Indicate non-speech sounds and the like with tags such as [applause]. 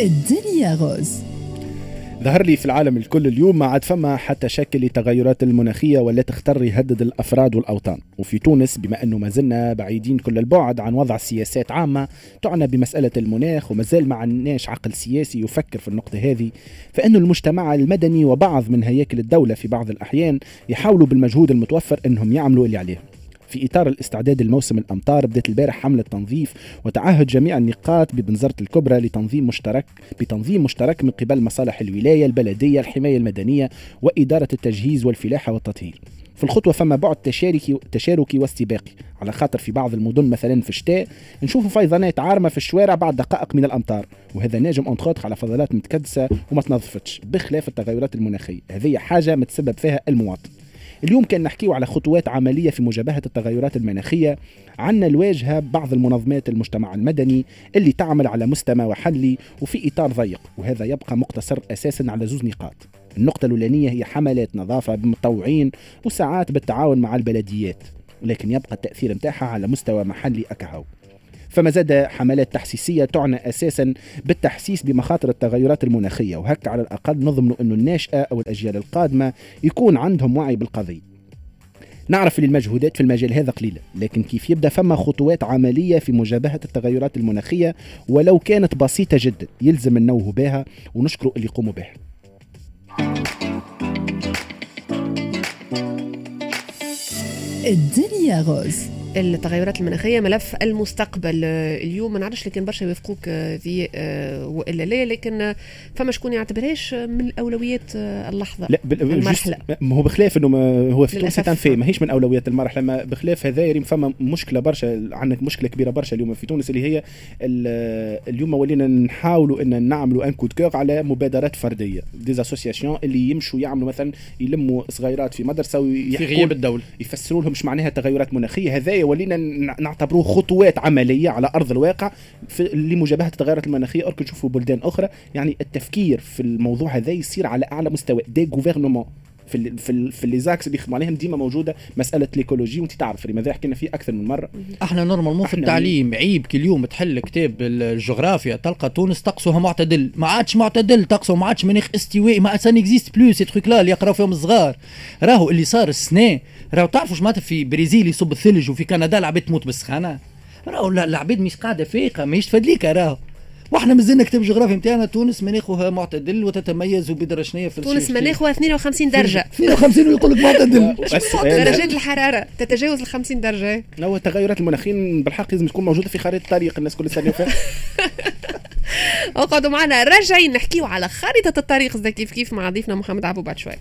الدنيا غوز ظهر لي في العالم الكل اليوم ما عاد فما حتى شكل للتغيرات المناخية ولا تختار يهدد الأفراد والأوطان. وفي تونس بما أنه ما زلنا بعيدين كل البعد عن وضع سياسات عامة تعنى بمسألة المناخ ومازال ما عندناش عقل سياسي يفكر في النقطة هذه فانه المجتمع المدني وبعض من هياكل الدولة في بعض الأحيان يحاولوا بالمجهود المتوفر إنهم يعملوا اللي عليهم. في إطار الاستعداد لموسم الأمطار بدأت البارح حملة تنظيف وتعهد جميع النقاط ببنزرة الكبرى لتنظيم مشترك بتنظيم مشترك من قبل مصالح الولاية البلدية الحماية المدنية وإدارة التجهيز والفلاحة والتطهير. في الخطوة فما بعد تشاركي تشاركي واستباقي. على خاطر في بعض المدن مثلا في الشتاء نشوفوا فيضانات عارمة في الشوارع بعد دقائق من الأمطار وهذا ناجم أنتخوتخ على فضلات متكدسة وما تنظفتش بخلاف التغيرات المناخية. هذه حاجة متسبب فيها المواطن. اليوم كان نحكيه على خطوات عملية في مجابهة التغيرات المناخية عنا الواجهة بعض المنظمات المجتمع المدني اللي تعمل على مستوى محلي وفي إطار ضيق وهذا يبقى مقتصر أساسا على زوز نقاط. النقطة الأولانية هي حملات نظافة بمتطوعين وساعات بالتعاون مع البلديات لكن يبقى التأثير متاعها على مستوى محلي أكهو. فما زاد حملات تحسيسية تعنى أساسا بالتحسيس بمخاطر التغيرات المناخية وهكا على الأقل نضمن أن الناشئة أو الأجيال القادمة يكون عندهم وعي بالقضية. نعرف ان المجهودات في المجال هذا قليلة لكن كيف يبدأ فما خطوات عملية في مجابهة التغيرات المناخية ولو كانت بسيطة جدا؟ يلزم ننوه بها ونشكروا اللي يقوموا بها الدنيا غوز التغيرات المناخية ملف المستقبل. اليوم ما نعرفش لكن برشا يوافقوك ذي وإلا لا لكن فما شكون يعتبرهاش من اولويات اللحظة لا المرحلة؟ ما هو بخلاف إنه ما هو في تونس في ماهيش من أولويات المرحلة ما بخلاف هذا يريم فما مشكلة برشا عندك مشكلة كبيرة برشا اليوم في تونس اللي هي اليوم ولينا نحاولوا إن نعملوا un coup de cœur على مبادرات فردية des associations اللي يمشوا يعملوا مثلا يلموا صغيرات في مدرسة في غياب الدولة. يفسروا لهم معناها تغيرات مناخية هذا ولينا نعتبروه خطوات عملية على أرض الواقع في لمجابهة التغيرات المناخية. أركن نشوفوا بلدان أخرى يعني التفكير في الموضوع هذا يصير على أعلى مستوى. des gouvernements في ال في ال في اللي يخدموا عليهم ديما موجودة مسألة ال écologie وانت تعرف لماذا حكينا فيه أكثر من مرة. أحنا normalement في التعليم. عيب كل يوم تحل كتاب الجغرافيا تلقى تونس طقسها معتدل. ما عادش معتدل طقسه ما عادش مناخ استوائي mais ça n'existe plus ces trucs-là اللي يقراو فيهم الصغار. راهو اللي صار السنة راهو تعرفوا معناتها في بريزيل يصب الثلج وفي كندا العباد تموت بالسخانة؟ راهو العباد مش قاعدة فايقة ماهيش تفدليكا راهو. وإحنا مازلنا كتاب جغرافي نتاعنا تونس مناخها معتدل وتتميز بدرجه في تونس مناخها 52 درجة. 52 ويقول لك معتدل. [laughs] درجات الحرارة تتجاوز ال 50 درجة. هو التغيرات المناخية بالحق لازم تكون موجودة في خريطة الطريق الناس كل سنة اقعدوا [laughs] معنا راجعين نحكيو على خريطة الطريق. كيف كيف مع ضيفنا محمد عبو بعد شوي.